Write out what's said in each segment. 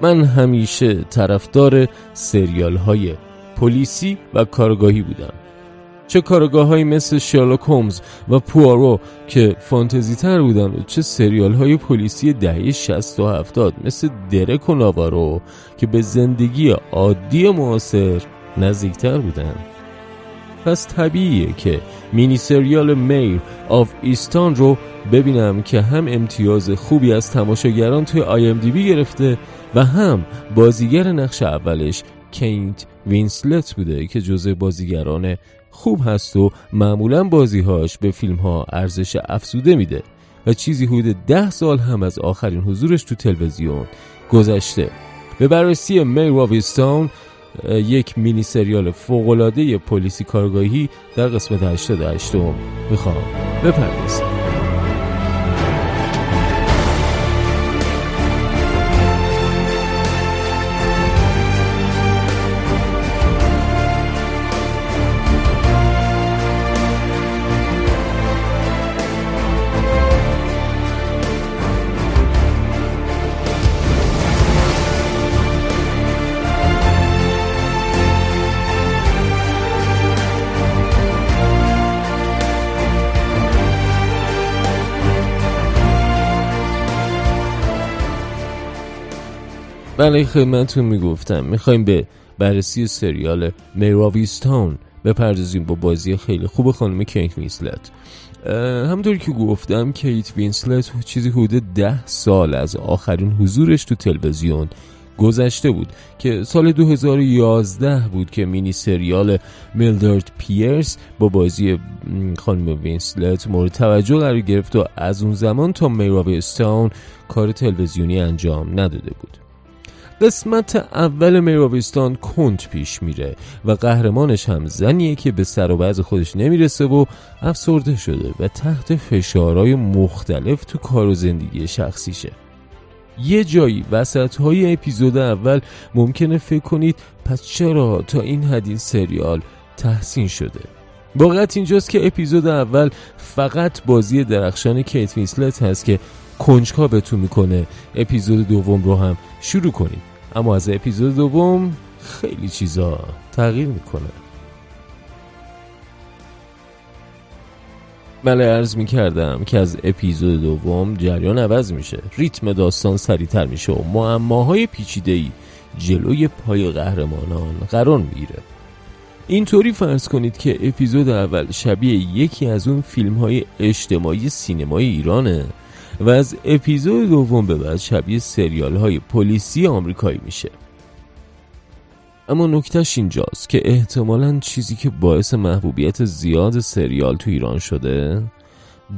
من همیشه طرفدار سریال های پلیسی و کارگاهی بودم. چه کارگاه های مثل شارلوک هومز و پوارو که فانتزی تر بودن و چه سریال های پلیسی دهه 60 و 70 مثل درک و ناوارو که به زندگی عادی معاصر نزدیکتر بودن. پس طبیعیه که مینی سریال میر آف ایستان رو ببینم که هم امتیاز خوبی از تماشاگران توی IMDB گرفته و هم بازیگر نقش اولش کیت وینسلت بوده که جزء بازیگران خوب هست و معمولا بازیهاش به فیلم ها ارزش افزوده میده و چیزی حدود ده سال هم از آخرین حضورش تو تلویزیون گذشته. به بررسی Mare of Easttown یک مینی سریال فوق‌العاده پلیسی کارآگاهی در قسمت 88 می‌خوام. بپردازیم بله خدمتتون می‌گفتم. می‌خوایم به بررسی سریال Mare of Easttown بپردازیم با بازی خیلی خوب خانم کیت وینسلت. همونطوری که گفتم کیت وینسلت چیزی حدود ده سال از آخرین حضورش تو تلویزیون گذشته بود که سال 2011 بود که مینی سریال Mildred Pierce با بازی خانم وینسلت مورد توجه قرار گرفت و از اون زمان تا Mare of Easttown کار تلویزیونی انجام نداده بود. قسمت اول میراویستان کنت پیش میره و قهرمانش هم زنیه که به سر و خودش نمی‌رسه و افسرده شده و تحت فشارهای مختلف تو کار و زندگی شخصیشه. یه جایی وسط های اپیزود اول ممکنه فکر کنید پس چرا تا این حد سریال تحسین شده؟ واقعیت اینجاست که اپیزود اول فقط بازی درخشان کیت وینسلت هست که کنجکاوتون می‌کنه. اپیزود دوم رو هم شروع کنید. اما از اپیزود دوم خیلی چیزا تغییر می‌کنه. بله عرض می کردم که از اپیزود دوم جریان عوض میشه. ریتم داستان سریعتر میشه و معماهای پیچیده ای جلوی پای قهرمانان قرار می‌گیره. اینطوری فرض کنید که اپیزود اول شبیه یکی از اون فیلم های اجتماعی سینمای ایرانه و از اپیزود دوم به بعد شبیه سریال های پلیسی آمریکایی میشه. اما نکتهش اینجاست که احتمالا چیزی که باعث محبوبیت زیاد سریال تو ایران شده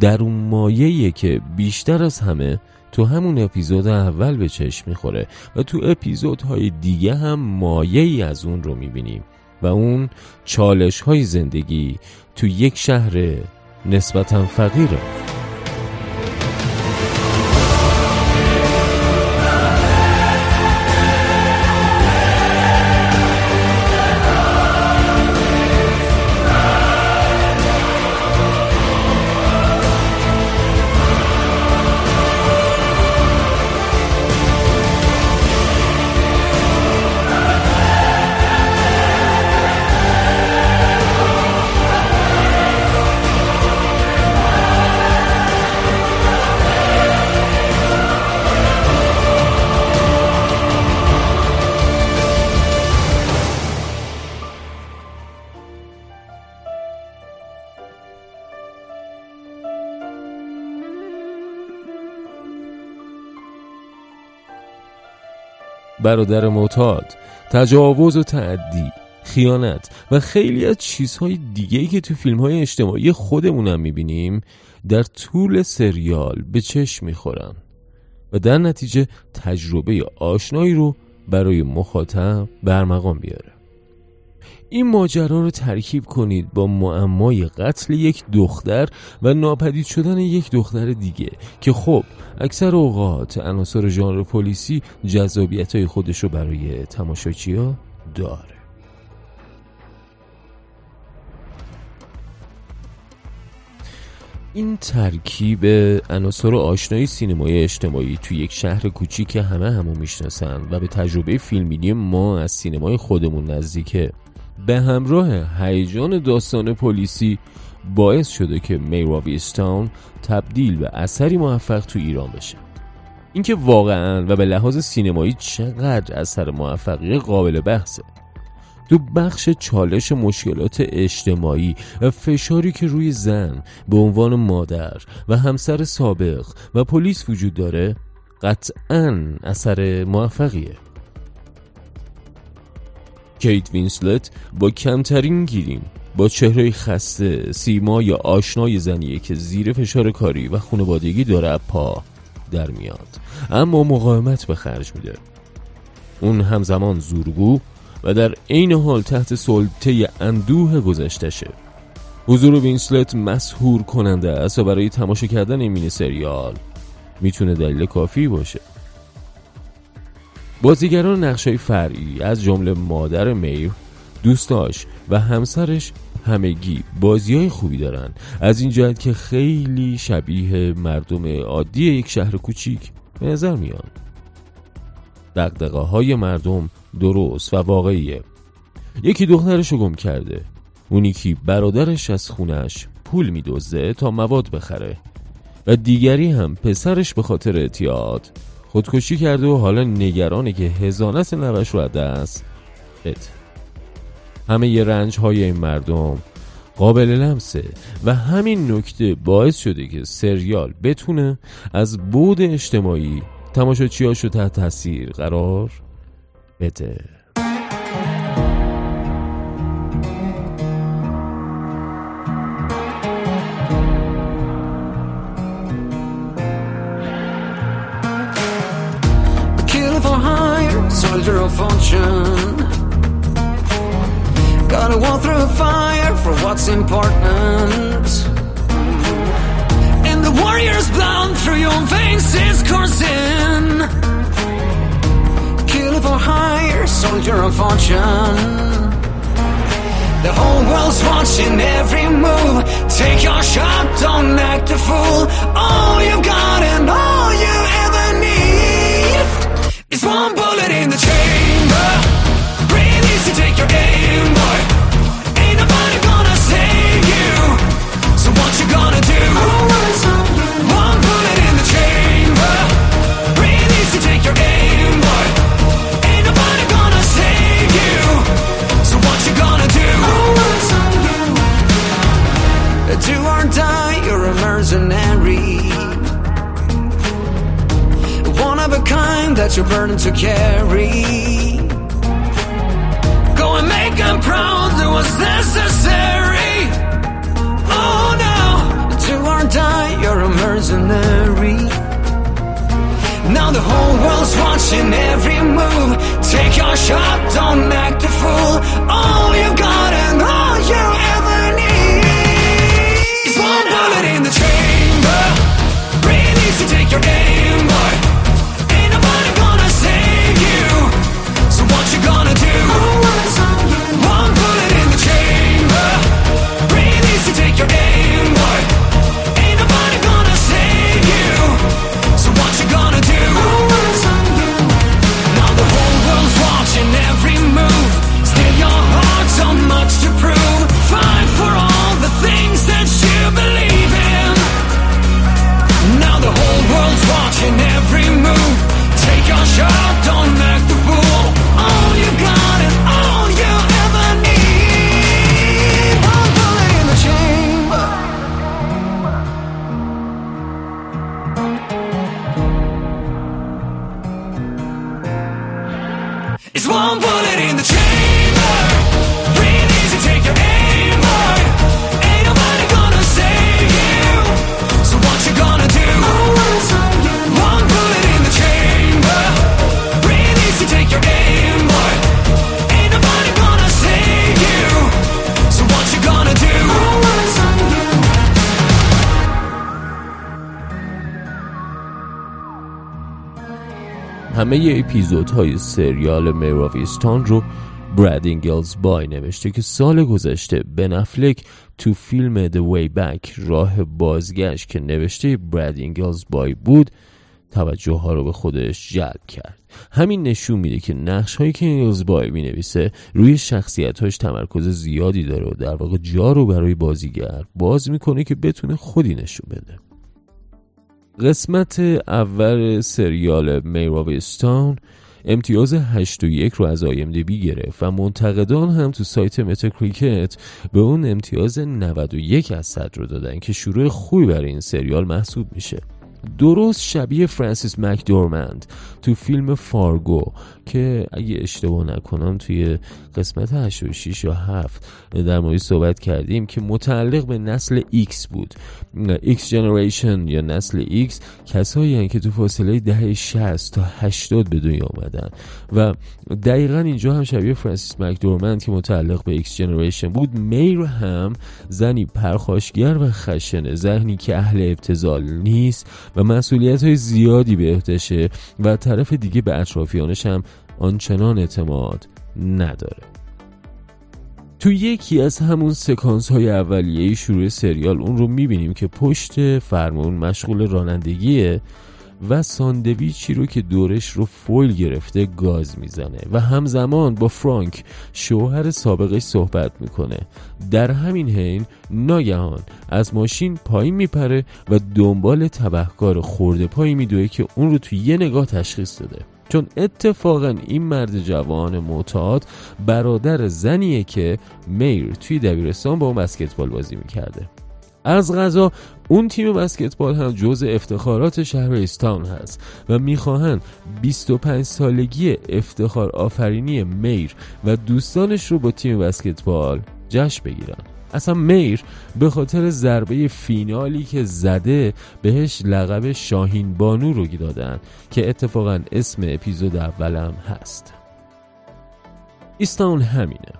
در اون مایه که بیشتر از همه تو همون اپیزود اول به چشم می‌خوره و تو اپیزودهای دیگه هم مایه ای از اون رو می‌بینیم و اون چالش های زندگی تو یک شهر نسبتا فقیره. برادر معتاد تجاوز و تعدی خیانت و خیلی از چیزهای دیگه که تو فیلم های اجتماعی خودمونم می‌بینیم در طول سریال به چشم می‌خورن و در نتیجه تجربه آشنایی رو برای مخاطب برمقام بیاره این ماجرا رو ترکیب کنید با معمای قتل یک دختر و ناپدید شدن یک دختر دیگه که خب اکثر اوقات عناصر ژانر پلیسی جذابیت های خودش رو برای تماشاچی ها داره. این ترکیب عناصر آشنایی سینمای اجتماعی توی یک شهر کوچیک که همه همو می‌شناسن و به تجربه فیلمینی ما از سینمای خودمون نزدیکه. به همراه هیجان داستان پلیسی باعث شده که میراویستان تبدیل به اثری موفق تو ایران بشه. اینکه واقعا و به لحاظ سینمایی چقدر اثر موفقی قابل بحثه. تو بخش چالش مشکلات اجتماعی و فشاری که روی زن به عنوان مادر و همسر سابق و پلیس وجود داره قطعا اثر موفقیه. کیت وینسلت با کمترین گریم. با چهره خسته سیمای آشنای زنیه که زیر فشار کاری و خانوادگی داره پا در میاد. اما مقاومت به خرج میده. اون همزمان زورگو و در عین حال تحت سلطه اندوه گذشتشه حضور وینسلت مسحور کننده است و برای تماشا کردن این مینی سریال می‌تونه دلیل کافی باشه. بازیگران نقشای فرعی از جمله مادر میر دوستاش و همسرش همگی بازی های خوبی دارن. از این جهت که خیلی شبیه مردم عادی یک شهر کوچیک به نظر میان. دقدقه های مردم درست و واقعیه. یکی دخترش گم کرده. اونی که برادرش از خونش پول میدوزه تا مواد بخره. و دیگری هم پسرش به خاطر اعتیاد. خودکشی کرده و حالا نگرانه که هزانت نوش رو دست بده. همه ی رنج های این مردم قابل لمسه و همین نکته باعث شده که سریال بتونه از بود اجتماعی تماشاچیاشو تحت تاثیر قرار بده. Fortune Gotta walk through fire for what's important. And the warrior's blood through your veins is coursing Kill for hire, soldier of fortune. The whole world's watching every move. Take your shot, don't act a fool. All you got and all you ever need Is one bullet in the chamber that you're burning to carry. Go and make them proud, do what's necessary. Oh no, do or die, you're a mercenary. Now the whole world's watching every move. Take your shot, don't act a fool. All you got همه اپیزودهای سریال Mare of Easttown رو براد اینگلز بای نوشته که سال گذشته بن افلک تو فیلم The Way Back راه بازگشت که نوشته براد اینگلز بای بود توجه ها رو به خودش جلب کرد. همین نشون میده که نقش هایی که اینگلز بای می نویسه روی شخصیت هاش تمرکز زیادی داره و در واقع جا رو برای بازیگر باز می‌کنه که بتونه خودی نشون بده. قسمت اول سریال Mare of Easttown امتیاز 8 و 1 رو از بی گرفت و منتقدان هم تو سایت متاکریتیک به اون امتیاز 91 از 100 رو دادن که شروع خوبی برای این سریال محسوب میشه. درست شبیه فرانسیس مکدورمند تو فیلم فارگو که اگه اشتباه نکنم توی قسمت 86 یا 7 در مورد صحبت کردیم که متعلق به نسل X بود. X جنریشن یا نسل X کسایی هن که تو فاصله دهه 60 تا 80 به دنیا آمدن. و دقیقا اینجا هم شبیه فرانسیس مکدورمند که متعلق به X جنریشن بود میر هم زنی پرخاشگر و خشنه ذهنی که اهل ابتزال نیست و مسئولیت های زیادی به و طرف دیگه به اطرافیانش هم آنچنان اعتماد نداره. تو یکی از همون سکانس های اولیه شروع سریال اون رو می‌بینیم که پشت فرمون مشغول رانندگیه و ساندویچی رو که دورش رو فویل گرفته گاز می‌زنه و همزمان با فرانک شوهر سابقش صحبت می‌کنه. در همین حین ناگهان از ماشین پایین میپره و دنبال تبهکار خورده پایی میدوه که اون رو تو یه نگاه تشخیص داده. چون اتفاقا این مرد جوان معتاد برادر زنیه که میر توی دبیرستان با اون بسکتبال بازی می‌کرده. از غذا اون تیم بسکتبال هم جز افتخارات شهر استان هست و می‌خواهند 25 سالگی افتخار آفرینی میر و دوستانش رو با تیم بسکتبال جشن بگیرن. اصلا میر به خاطر ضربه فینالی که زده بهش لقب شاهین بانو رو دادن که اتفاقا اسم اپیزود اولم هست. ایستان همینه.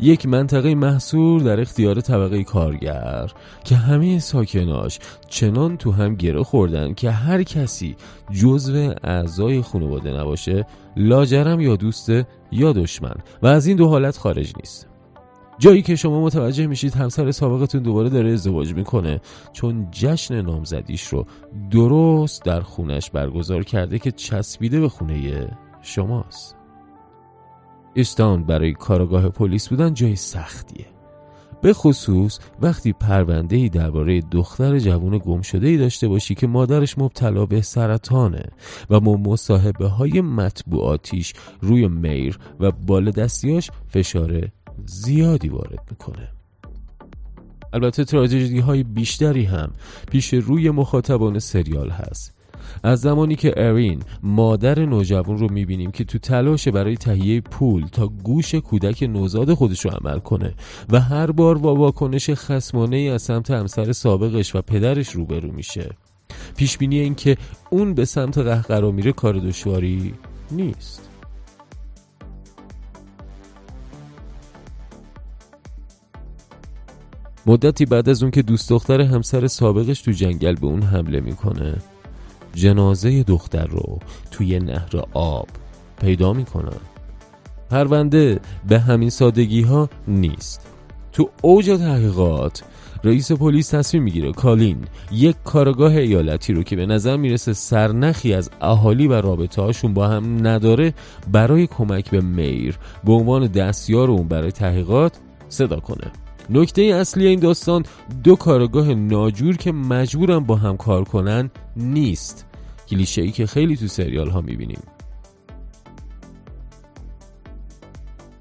یک منطقه محصور در اختیار طبقه کارگر که همه ساکناش چنان تو هم گره خوردن که هر کسی جزو اعضای خانواده نباشه لاجرم یا دوسته یا دشمن و از این دو حالت خارج نیست. جایی که شما متوجه میشید همسر سابقتون دوباره داره ازدواج می‌کنه چون جشن نامزدیش رو درست در خونش برگزار کرده که چسبیده به خونه شماست. استان برای کارگاه پلیس بودن جای سختیه. به خصوص وقتی پرونده ای درباره دختر جوون گم شده ای داشته باشی که مادرش مبتلا به سرطانه و ما مصاحبه های مطبوعاتیش روی میر و بال دستیاش فشار زیادی وارد می‌کنه. البته تراژدی های بیشتری هم پیش روی مخاطبان سریال هست. از زمانی که ارین مادر نوجوان رو می‌بینیم که تو تلاش برای تهیه پول تا گوش کودک نوزاد خودش رو عمل کنه و هر بار با واکنش خسمانه ای از سمت همسر سابقش و پدرش روبرو میشه. پیش بینی این که اون به سمت قهقرا میره کار دشواری نیست. مدتی بعد از اون که دوست دختر همسر سابقش تو جنگل به اون حمله می‌کنه جنازه دختر رو توی نهر آب پیدا می‌کنن پرونده به همین سادگی ها نیست. تو اوج تحقیقات رئیس پلیس تصمیم می‌گیره کالین یک کارگاه ایالتی رو که به نظر می‌رسه سرنخی از اهالی و رابطه هاشون با هم نداره برای کمک به میر به عنوان دستیار اون برای تحقیقات صدا کنه. نکته اصلی این داستان دو کارگاه ناجور که مجبورن با هم کار کنن نیست. کلیشه ای که خیلی تو سریال ها می‌بینیم.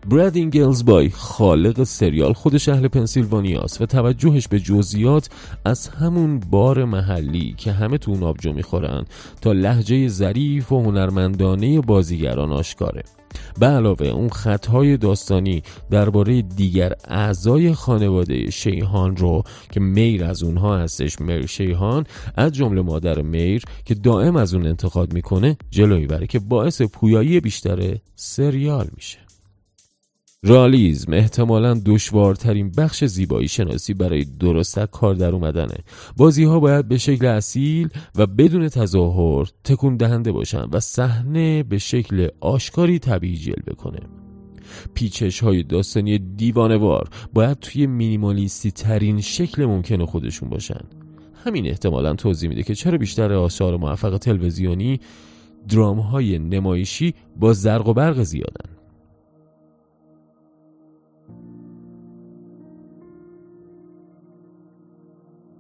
براد اینگلز بای خالق سریال خودش اهل پنسیلوانیاست و توجهش به جزئیات از همون بار محلی که همه تو اون آبجو می‌خورن تا لحجه ظریف و هنرمندانه بازیگران آشکاره. به علاوه اون خطهای داستانی درباره دیگر اعضای خانواده شیهان رو که میر از اونها هستش میر شیهان از جمله مادر میر که دائم از اون انتقاد می‌کنه جلوی بره که باعث پویایی بیشتر سریال میشه. رالیزم احتمالا دشوارترین بخش زیبایی شناسی برای درستک کار در اومدنه. بازی ها باید به شکل اصیل و بدون تظاهر تکون دهنده باشن و صحنه به شکل آشکاری طبیعی جلوه کنه پیچش های داستانی دیوانوار باید توی مینیمالیستی ترین شکل ممکن خودشون باشن. همین احتمالا توضیح میده که چرا بیشتر آثار موفق تلویزیونی درام های نمایشی با زرق و برق زیادن.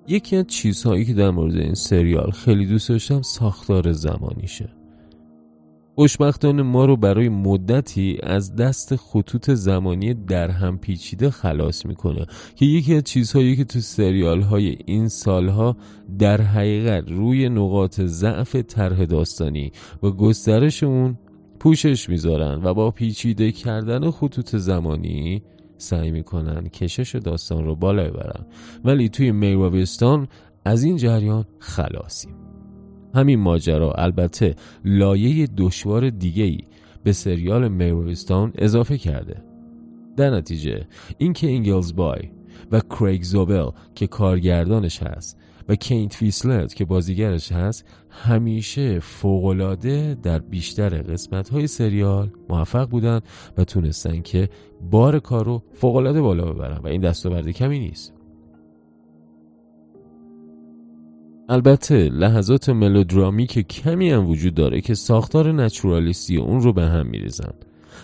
یکی از چیزهایی که در مورد این سریال خیلی دوست داشتم ساختار زمانیشه. خوشبختانه ما رو برای مدتی از دست خطوط زمانی در هم پیچیده خلاص می‌کنه که یکی از چیزهایی که تو سریال های این سالها در حقیقت روی نقاط ضعف طرح داستانی و گسترش اون پوشش می‌ذارن و با پیچیده کردن خطوط زمانی سعی می‌کنن کشش داستان رو بالا ببرن ولی توی Mare of Easttown از این جریان خلاصیم. همین ماجرا البته لایه دشوار دیگه‌ای به سریال Mare of Easttown اضافه کرده. در نتیجه اینکه اینگلز بای و کریگ زوبل که کارگردانش هست و کیت وینسلت که بازیگرش هست همیشه فوقالعاده در بیشتر قسمت های سریال موفق بودن و تونستن که بار کار رو فوقالعاده بالا ببرن و این دستاورد کمی نیست. البته لحظات ملودرامی که کمی هم وجود داره که ساختار نچورالیستی اون رو به هم میریزن.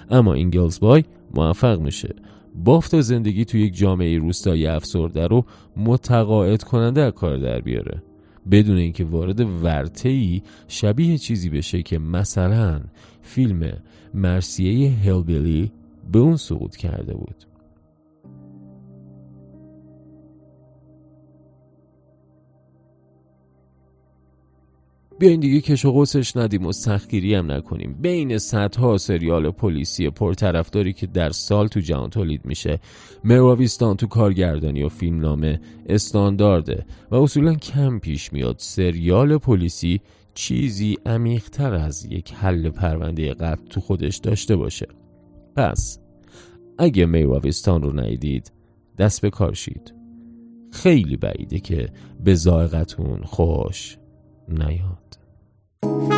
اما این گلز بای موفق میشه. بافت زندگی تو یک جامعه روستایی افسرده رو متقاعد کننده کار در بیاره. بدون اینکه وارد ورته شبیه چیزی بشه که مثلا فیلم مرسیه هلبیلی به اون سقوط کرده بود. بیاین دیگه کش و قوسش ندیم و سختگیری هم نکنیم. بین صدها سریال پلیسی پرطرفداری که در سال تو جهان تولید میشه. مراویستان تو کارگردانی و فیلمنامه استاندارده و اصولا کم پیش میاد سریال پلیسی چیزی عمیقتر از یک حل پرونده قتل تو خودش داشته باشه. پس اگه میراویستان رو ندیدید دست به کار شید. خیلی بعیده که به زائقتون خوش نیاد. می‌برم هر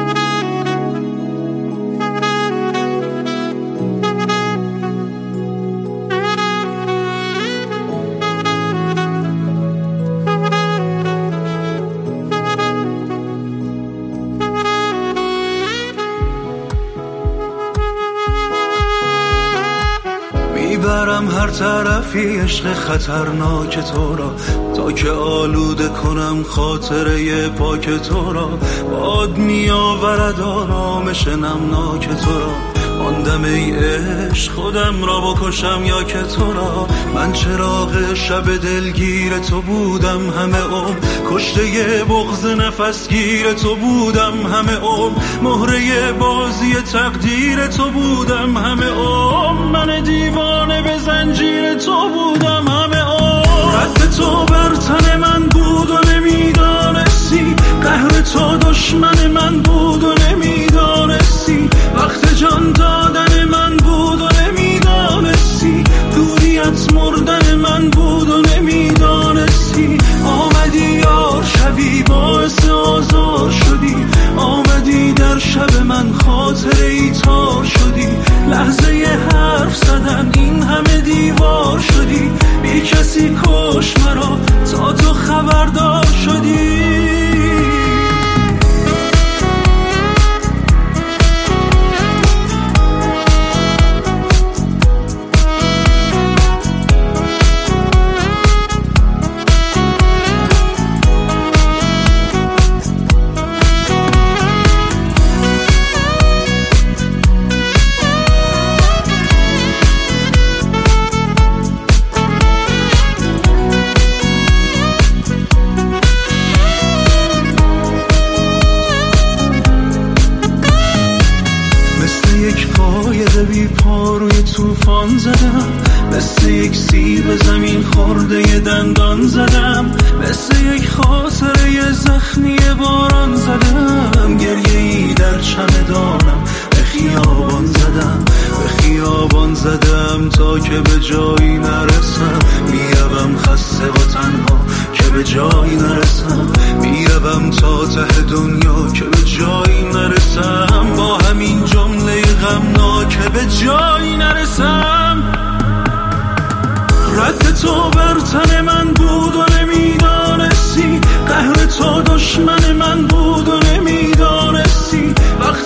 طرفی عشق خطرناک تو را. تا که آلوده کنم خاطره پاک تو را. باد میآورد آرامش نمناک تو را. ماندم ای عشق خودم را بکشم یا که تو را. من چراغ شب دلگیر تو بودم همه عمر. کشته بغز نفسگیر تو بودم همه عمر. مهره بازی تقدیر تو بودم همه عمر. من دیوانه به زنجیر تو بودم همه عمر. رد تو بر تن من بود و نمی‌دانستی. قهر تو دشمن من بود و نمی‌دانستی. جان دادن من بود و نمی‌دانستی. دوریت مردن من بود و نمی‌دانستی. آمدی یار شبی باعث آزار شدی. آمدی در شب من خاطر ای تار شدی. لحظه حرف زدن این همه دیوار شدی. بی کسی کش مرا تا تو خبردار شدی. مثل یک سیب زمین خورده یه دندان زدم. مثل یک خاطره زخمی باران زدم. گریه ای در چمدانم. به خیابان زدم. به خیابان زدم تا که به جایی نرسم. می‌روم خسته و تنها که به جایی نرسم. می‌روم تا ته دنیا که به جایی نرسم. با همین جمله غمناک به جایی نرسم. رد تو بر تن من بود و نمی‌دانستی. قهر تو دشمن من بود و نمی‌دانستی. وقت